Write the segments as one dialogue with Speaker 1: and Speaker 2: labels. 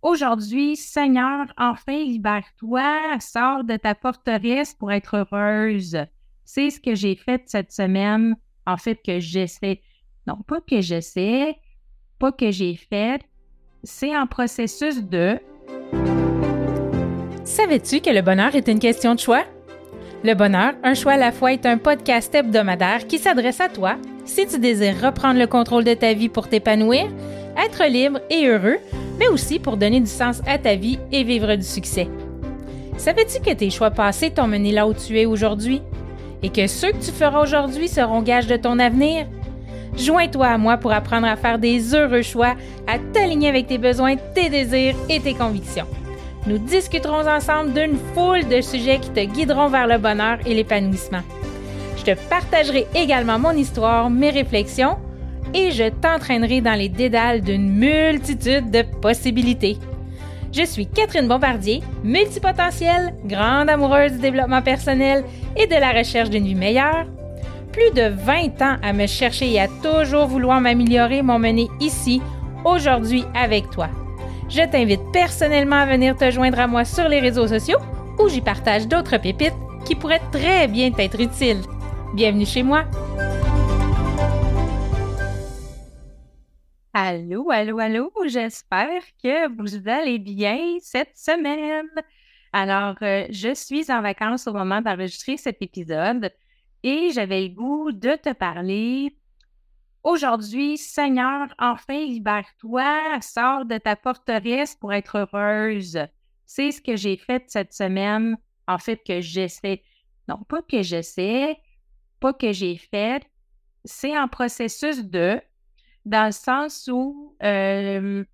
Speaker 1: Aujourd'hui, Seigneur, enfin libère-toi, sors de ta forteresse pour être heureuse. C'est ce que j'ai fait cette semaine, en fait que j'essaie. Non, pas que j'essaie, pas que j'ai fait. C'est en processus de...
Speaker 2: Savais-tu que le bonheur est une question de choix? Le bonheur, un choix à la fois, est un podcast hebdomadaire qui s'adresse à toi si tu désires reprendre le contrôle de ta vie pour t'épanouir, être libre et heureux, mais aussi pour donner du sens à ta vie et vivre du succès. Savais-tu que tes choix passés t'ont mené là où tu es aujourd'hui? Et que ceux que tu feras aujourd'hui seront gages de ton avenir? Joins-toi à moi pour apprendre à faire des heureux choix, à t'aligner avec tes besoins, tes désirs et tes convictions. Nous discuterons ensemble d'une foule de sujets qui te guideront vers le bonheur et l'épanouissement. Je te partagerai également mon histoire, mes réflexions et je t'entraînerai dans les dédales d'une multitude de possibilités. Je suis Catherine Bombardier, multipotentielle, grande amoureuse du développement personnel et de la recherche d'une vie meilleure. Plus de 20 ans à me chercher et à toujours vouloir m'améliorer m'ont mené ici, aujourd'hui avec toi. Je t'invite personnellement à venir te joindre à moi sur les réseaux sociaux où j'y partage d'autres pépites qui pourraient très bien t'être utiles. Bienvenue chez moi!
Speaker 1: Allô, allô, allô, j'espère que vous allez bien cette semaine. Alors, euh, je suis en vacances au moment d'enregistrer cet épisode et j'avais le goût de te parler Aujourd'hui, Seigneur, enfin libère-toi, sors de ta forteresse pour être heureuse. C'est ce que j'ai fait cette semaine, en fait, que j'essaie. Non, pas que j'essaie, pas que j'ai fait. C'est en processus de, dans le sens où, ben,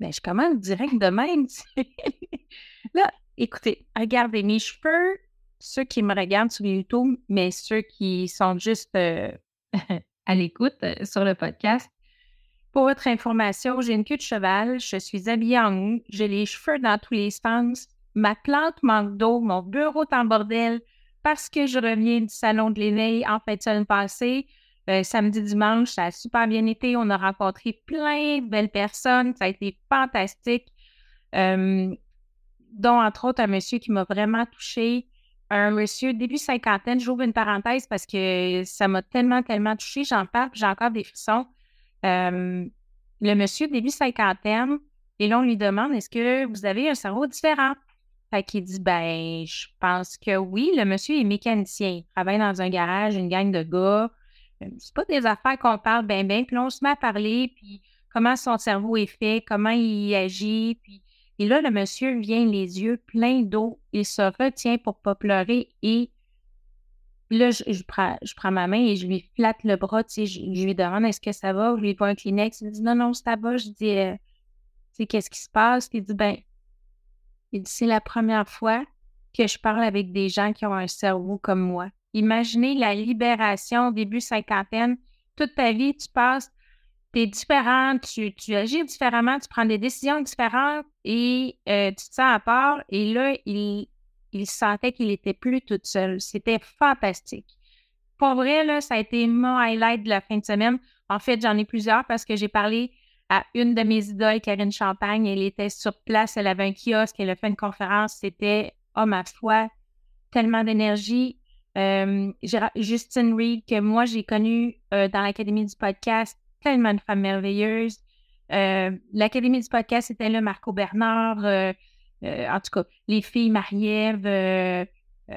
Speaker 1: je commence direct de même. Là, écoutez, regardez mes cheveux, ceux qui me regardent sur YouTube, mais ceux qui sont juste euh, à l'écoute euh, sur le podcast. Pour votre information, j'ai une queue de cheval, je suis habillée en haut, j'ai les cheveux dans tous les sens, ma plante manque d'eau, mon bureau est en bordel parce que je reviens du salon de l'éveil en fait de semaine passée. Euh, samedi, dimanche, ça a super bien été. On a rencontré plein de belles personnes. Ça a été fantastique. Dont, entre autres, un monsieur qui m'a vraiment touchée un monsieur début cinquantaine, j'ouvre une parenthèse parce que ça m'a tellement, tellement touchée, j'en parle, j'ai encore des frissons. le monsieur début cinquantaine, et là, on lui demande est-ce que vous avez un cerveau différent? Fait qu'il dit ben, je pense que oui. Le monsieur est mécanicien, il travaille dans un garage, une gang de gars. C'est pas des affaires qu'on parle bien, bien. Puis là, on se met à parler, puis comment son cerveau est fait, comment il agit, puis et là, le monsieur vient les yeux pleins d'eau. Il se retient pour pas pleurer et là, je, prends, je prends ma main et je lui flatte le bras. Tu sais, je, lui demande est-ce que ça va? Je lui prends un Kleenex. Il dit non, non, ça va. Je dis, euh, tu sais, qu'est-ce qui se passe? Il dit, ben, il dit, c'est la première fois que je parle avec des gens qui ont un cerveau comme moi. Imaginez la libération début cinquantaine. Toute ta vie, tu passes tu es différent, tu, agis différemment, tu prends des décisions différentes et euh, tu te sens à part. Et là, il, il sentait qu'il était plus tout seul. C'était fantastique. Pour vrai, là, ça a été mon highlight de la fin de semaine. En fait, j'en ai plusieurs parce que j'ai parlé à une de mes idoles, Karine Champagne. Elle était sur place, elle avait un kiosque, elle a fait une conférence. C'était, oh ma foi, tellement d'énergie. Justine Reed, que moi j'ai connue euh, dans l'Académie du podcast, tellement de femmes merveilleuses. L'Académie du podcast était là, Marco Bernard, euh, euh, en tout cas, les filles, Marie-Ève,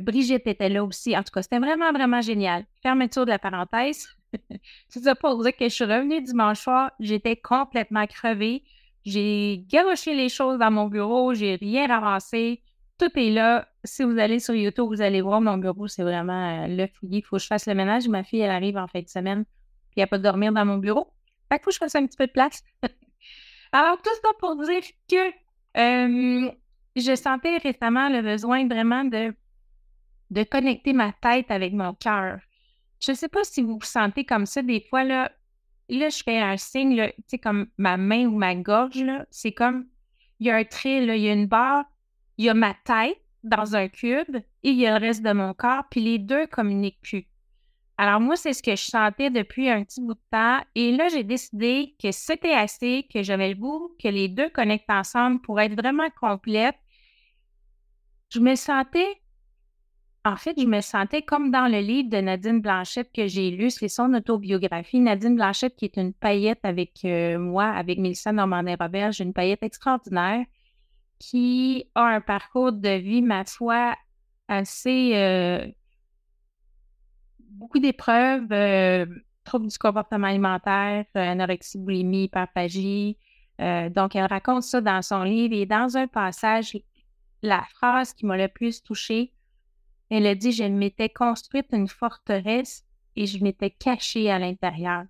Speaker 1: Brigitte était là aussi. En tout cas, c'était vraiment, vraiment génial. Fermeture de la parenthèse. C'est ça pour dire que je suis revenue dimanche soir, j'étais complètement crevée. J'ai garoché les choses dans mon bureau, j'ai rien ramassé. Tout est là. Si vous allez sur YouTube, vous allez voir mon bureau, c'est vraiment le fouillis. Il faut que je fasse le ménage. Ma fille, elle arrive en fin de semaine puis elle peut dormir dans mon bureau. Fait que faut que je fasse un petit peu de place. Alors, tout ça pour dire que euh, je sentais récemment le besoin vraiment de, de connecter ma tête avec mon cœur. Je ne sais pas si vous vous sentez comme ça des fois, là, là je fais un signe, tu sais, comme ma main ou ma gorge, là, c'est comme, il y a un trait, là, il y a une barre, il y a ma tête dans un cube et il y a le reste de mon corps, puis les deux communiquent plus. Alors moi, c'est ce que je sentais depuis un petit bout de temps. Et là, j'ai décidé que c'était assez, que j'avais le goût, que les deux connectent ensemble pour être vraiment complète. Je me sentais, en fait, je me sentais comme dans le livre de Nadine Blanchette que j'ai lu, c'est son autobiographie. Nadine Blanchette, qui est une paillette avec euh, moi, avec Mélissa Normandin-Robert, j'ai une paillette extraordinaire qui a un parcours de vie, ma foi, assez... Euh, beaucoup d'épreuves, euh, troubles du comportement alimentaire, euh, anorexie, boulimie, hyperphagie. Donc, elle raconte ça dans son livre et dans un passage, la phrase qui m'a le plus touchée, elle a dit Je m'étais construite une forteresse et je m'étais cachée à l'intérieur.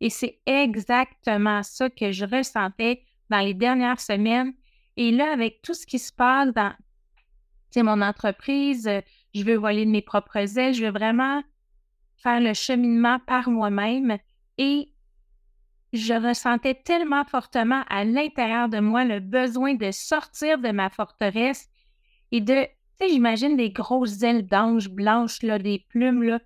Speaker 1: Et c'est exactement ça que je ressentais dans les dernières semaines. Et là, avec tout ce qui se passe dans mon entreprise, je veux voler de mes propres ailes, je veux vraiment faire le cheminement par moi-même et je ressentais tellement fortement à l'intérieur de moi le besoin de sortir de ma forteresse et de, tu sais, j'imagine des grosses ailes d'ange blanches, là, des plumes, là,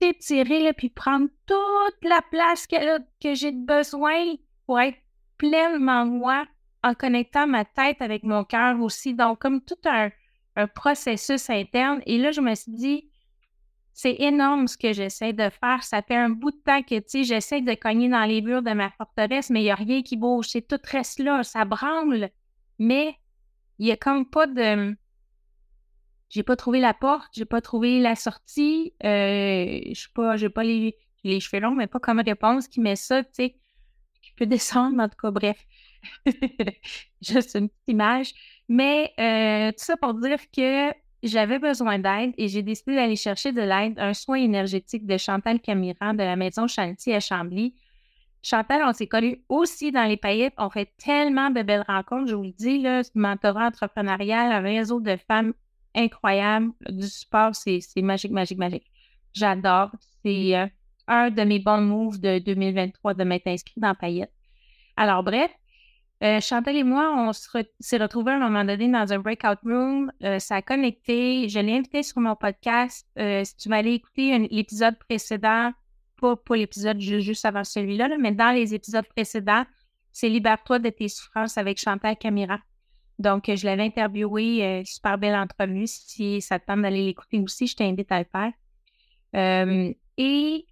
Speaker 1: s'étirer, puis prendre toute la place que, que j'ai besoin pour être pleinement moi en connectant ma tête avec mon cœur aussi. Donc, comme tout un, processus interne. Et là, je me suis dit, c'est énorme ce que j'essaie de faire. Ça fait un bout de temps que, tu sais, j'essaie de cogner dans les murs de ma forteresse, mais il n'y a rien qui bouge. C'est tout reste là, ça branle. Mais il n'y a comme pas de. J'ai pas trouvé la porte, j'ai pas trouvé la sortie. Euh, je sais pas, j'ai pas les, les cheveux longs, mais pas comme réponse qui met ça, tu sais, qui peut descendre, en tout cas, bref. Juste une petite image. Mais euh, tout ça pour dire que j'avais besoin d'aide et j'ai décidé d'aller chercher de l'aide, un soin énergétique de Chantal Camiran de la maison Chanty à Chambly. Chantal, on s'est connus aussi dans les paillettes. On fait tellement de belles rencontres, je vous le dis, là, mentorat entrepreneurial, un réseau de femmes incroyables, du support, c'est magique, magique, magique. J'adore. C'est euh, un de mes bons moves de 2023 de m'être inscrit dans paillettes. Alors, bref, euh, Chantal et moi, on s'est retrouvés à un moment donné dans un breakout room. Euh, ça a connecté. Je l'ai invité sur mon podcast. Euh, si tu vas aller écouter l'épisode précédent, pas, pas l'épisode juste avant celui-là, mais dans les épisodes précédents, c'est Libère-toi de tes souffrances avec Chantal Camira. Donc, je l'avais interviewé, super belle entrevue. Si ça te tente d'aller l'écouter aussi, je t'invite à le faire. et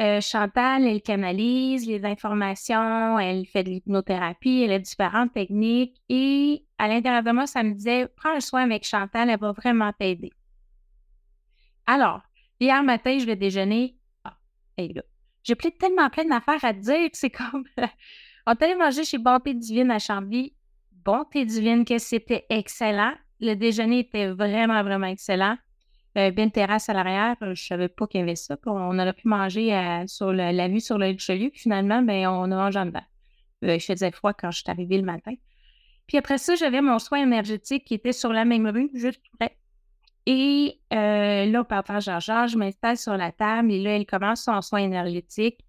Speaker 1: euh, Chantal, elle canalise les informations, elle fait de l'hypnothérapie, elle a différentes techniques. Et à l'intérieur de moi, ça me disait prends un soin avec Chantal, elle va vraiment t'aider. Alors, hier matin, je vais déjeuner. Ah, hey là. J'ai tellement plein d'affaires à te dire que c'est comme. On est allé manger chez Bonté Divine à Chambly. Bonté Divine, que c'était excellent. Le déjeuner était vraiment, vraiment excellent. Euh, bien terrasse à l'arrière, euh, je savais pas qu'il y avait ça. On aurait pu manger euh, sur la vue sur le Richelieu, puis finalement, ben, on a mangé en dedans. il faisait froid quand je suis arrivée le matin. Puis après ça, j'avais mon soin énergétique qui était sur la même rue, juste près. Et là, au partage Jean-Jean, je m'installe sur la table et là, elle commence son soin énergétique.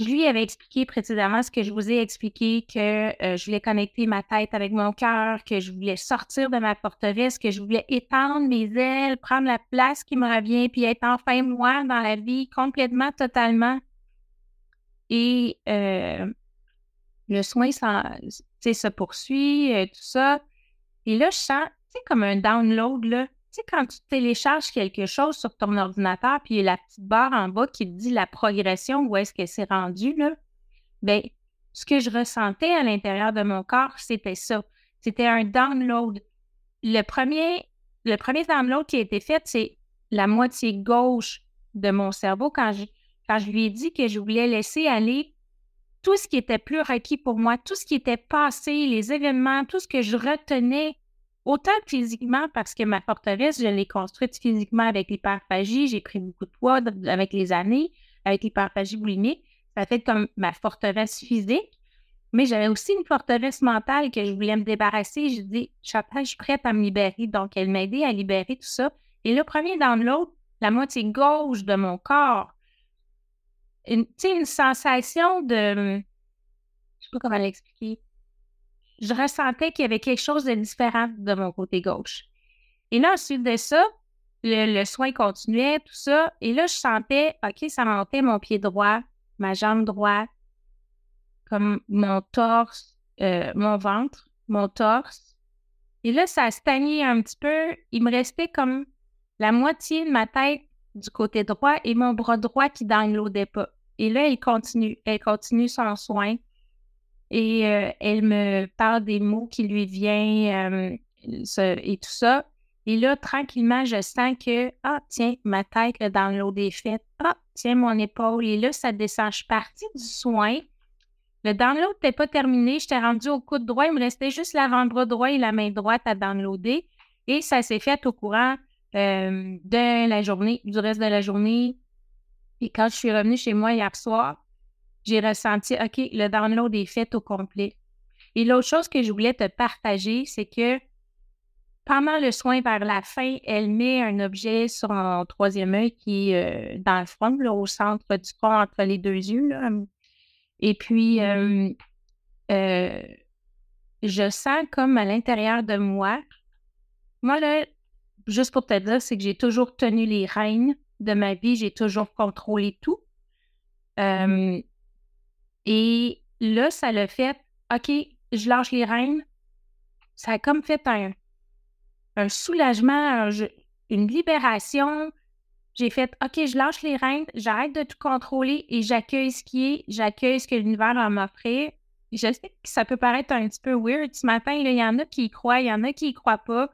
Speaker 1: Je lui avais expliqué précédemment ce que je vous ai expliqué, que euh, je voulais connecter ma tête avec mon cœur, que je voulais sortir de ma forteresse, que je voulais étendre mes ailes, prendre la place qui me revient, puis être enfin moi dans la vie complètement, totalement. Et euh, le soin se poursuit, euh, tout ça. Et là, je sens, c'est comme un download, là. Tu sais, quand tu télécharges quelque chose sur ton ordinateur, puis il y a la petite barre en bas qui te dit la progression, où est-ce que c'est rendu, là, bien, ce que je ressentais à l'intérieur de mon corps, c'était ça. C'était un download. Le premier, download qui a été fait, c'est la moitié gauche de mon cerveau quand je, quand je lui ai dit que je voulais laisser aller tout ce qui était plus requis pour moi, tout ce qui était passé, les événements, tout ce que je retenais Autant physiquement, parce que ma forteresse, je l'ai construite physiquement avec l'hyperphagie. J'ai pris beaucoup de poids avec les années, avec l'hyperphagie boulimique. Ça fait comme ma forteresse physique. Mais j'avais aussi une forteresse mentale que je voulais me débarrasser. Je dis, je suis prête à me libérer. Donc, elle m'a aidé à libérer tout ça. Et le premier dans l'autre, la moitié gauche de mon corps, une, une sensation de. Je sais pas comment l'expliquer je ressentais qu'il y avait quelque chose de différent de mon côté gauche. Et là, ensuite de ça, le, soin continuait, tout ça. Et là, je sentais, OK, ça montait mon pied droit, ma jambe droite, comme mon torse, euh, mon ventre, mon torse. Et là, ça a stagné un petit peu. Il me restait comme la moitié de ma tête du côté droit et mon bras droit qui downloadait pas. Et là, elle continue. Elle continue son soin. Et euh, elle me parle des mots qui lui viennent euh, et tout ça. Et là, tranquillement, je sens que, ah, tiens, ma tête, le download est fait. Ah, tiens, mon épaule. Et là, ça descend. Je suis partie du soin. Le download n'était pas terminé. J'étais rendue au coude droit. Il me restait juste l'avant-bras droit et la main droite à downloader. Et ça s'est fait au courant euh, de la journée, du reste de la journée. Et quand je suis revenue chez moi hier soir, j'ai ressenti, OK, le download est fait au complet. Et l'autre chose que je voulais te partager, c'est que pendant le soin vers la fin, elle met un objet sur mon troisième œil qui est euh, dans le front, au centre du corps, entre les deux yeux. Et puis, mmh euh, je sens comme à l'intérieur de moi, moi, là, juste pour te dire, c'est que j'ai toujours tenu les rênes de ma vie, j'ai toujours contrôlé tout. Mmh et là, ça l'a fait, OK, je lâche les rênes. Ça a comme fait un, un soulagement, une libération. J'ai fait, OK, je lâche les rênes, j'arrête de tout contrôler et j'accueille ce qui est, j'accueille ce que l'univers va m'offrir. Je sais que ça peut paraître un petit peu weird ce matin, il y en a qui y croient, il y en a qui y croient pas.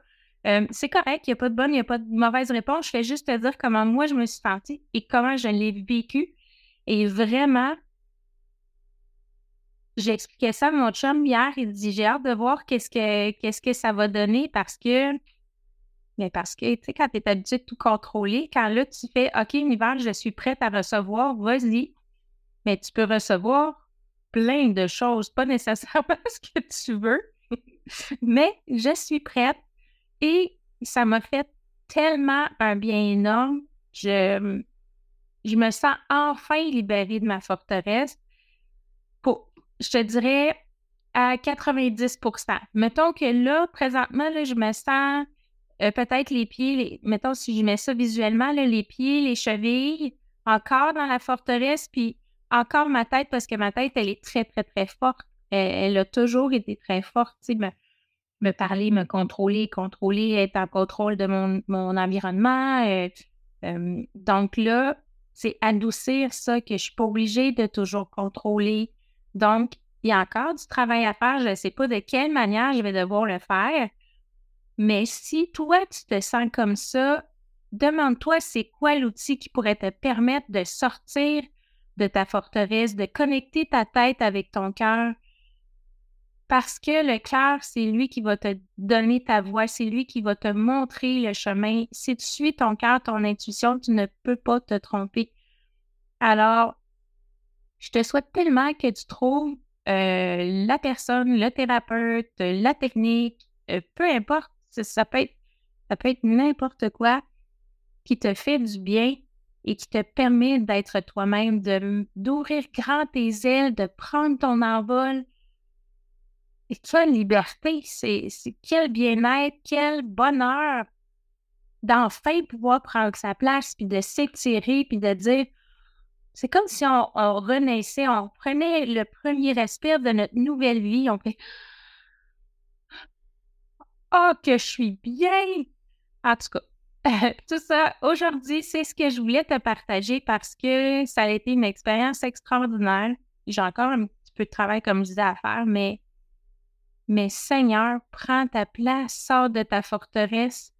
Speaker 1: Euh, c'est correct, il n'y a pas de bonne, il n'y a pas de mauvaise réponse. Je fais juste te dire comment moi je me suis sentie et comment je l'ai vécu. Et vraiment, j'ai expliqué ça à mon chum hier. Il dit J'ai hâte de voir qu'est-ce que, qu'est-ce que ça va donner parce que. Mais parce que, tu sais, quand tu es habitué de tout contrôler, quand là, tu fais OK, univers, je suis prête à recevoir, vas-y. Mais tu peux recevoir plein de choses, pas nécessairement ce que tu veux. Mais je suis prête et ça m'a fait tellement un bien énorme. Je, je me sens enfin libérée de ma forteresse. Je te dirais à 90% Mettons que là, présentement, là, je me sens euh, peut-être les pieds, mettons si je mets ça visuellement, les pieds, les chevilles, encore dans la forteresse, puis encore ma tête, parce que ma tête, elle est très, très, très forte. Elle, a toujours été très forte. Tu sais, me parler, me contrôler, contrôler, être en contrôle de mon, mon environnement. Donc là, c'est adoucir ça que je ne suis pas obligée de toujours contrôler. Donc, il y a encore du travail à faire. Je ne sais pas de quelle manière je vais devoir le faire. Mais si toi, tu te sens comme ça, demande-toi c'est quoi l'outil qui pourrait te permettre de sortir de ta forteresse, de connecter ta tête avec ton cœur, parce que le cœur, c'est lui qui va te donner ta voix, c'est lui qui va te montrer le chemin. Si tu suis ton cœur, ton intuition, tu ne peux pas te tromper. Alors, je te souhaite tellement que tu trouves euh, la personne, le thérapeute, la technique, euh, peu importe, ça peut être, ça peut être n'importe quoi qui te fait du bien et qui te permet d'être toi-même, d'ouvrir grand tes ailes, de prendre ton envol, et quelle liberté, c'est quel bien-être, quel bonheur d'enfin pouvoir prendre sa place, puis de s'étirer, puis de dire, c'est comme si on, renaissait, on prenait le premier respire de notre nouvelle vie, on fait, oh, que je suis bien! En tout cas, tout ça, aujourd'hui, c'est ce que je voulais te partager parce que ça a été une expérience extraordinaire. J'ai encore un petit peu de travail, comme je disais, à faire, mais mais Seigneur, prends ta place, sors de ta forteresse.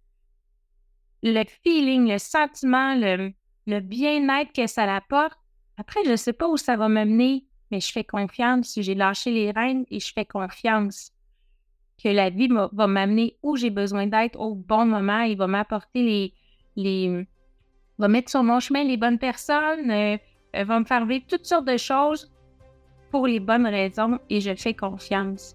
Speaker 1: Le feeling, le sentiment, le, bien-être que ça apporte. Après, je ne sais pas où ça va m'amener, mais je fais confiance. J'ai lâché les rênes et je fais confiance que la vie va m'amener où j'ai besoin d'être au bon moment. Il va m'apporter les, les. va mettre sur mon chemin les bonnes personnes, euh, va me faire vivre toutes sortes de choses pour les bonnes raisons et je fais confiance.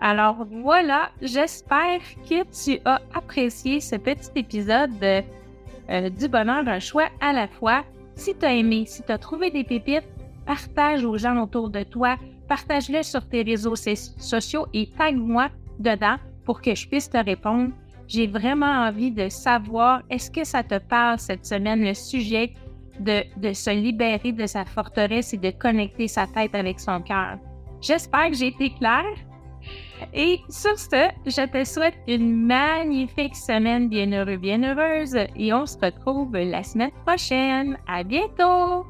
Speaker 1: Alors voilà, j'espère que tu as apprécié ce petit épisode euh, du bonheur d'un choix à la fois. Si tu as aimé, si tu as trouvé des pépites, partage aux gens autour de toi, partage-le sur tes réseaux sociaux et tag-moi dedans pour que je puisse te répondre. J'ai vraiment envie de savoir, est-ce que ça te parle cette semaine, le sujet de, de se libérer de sa forteresse et de connecter sa tête avec son cœur? J'espère que j'ai été claire. Et sur ce, je te souhaite une magnifique semaine bien heureux, bien heureuse et on se retrouve la semaine prochaine. À bientôt!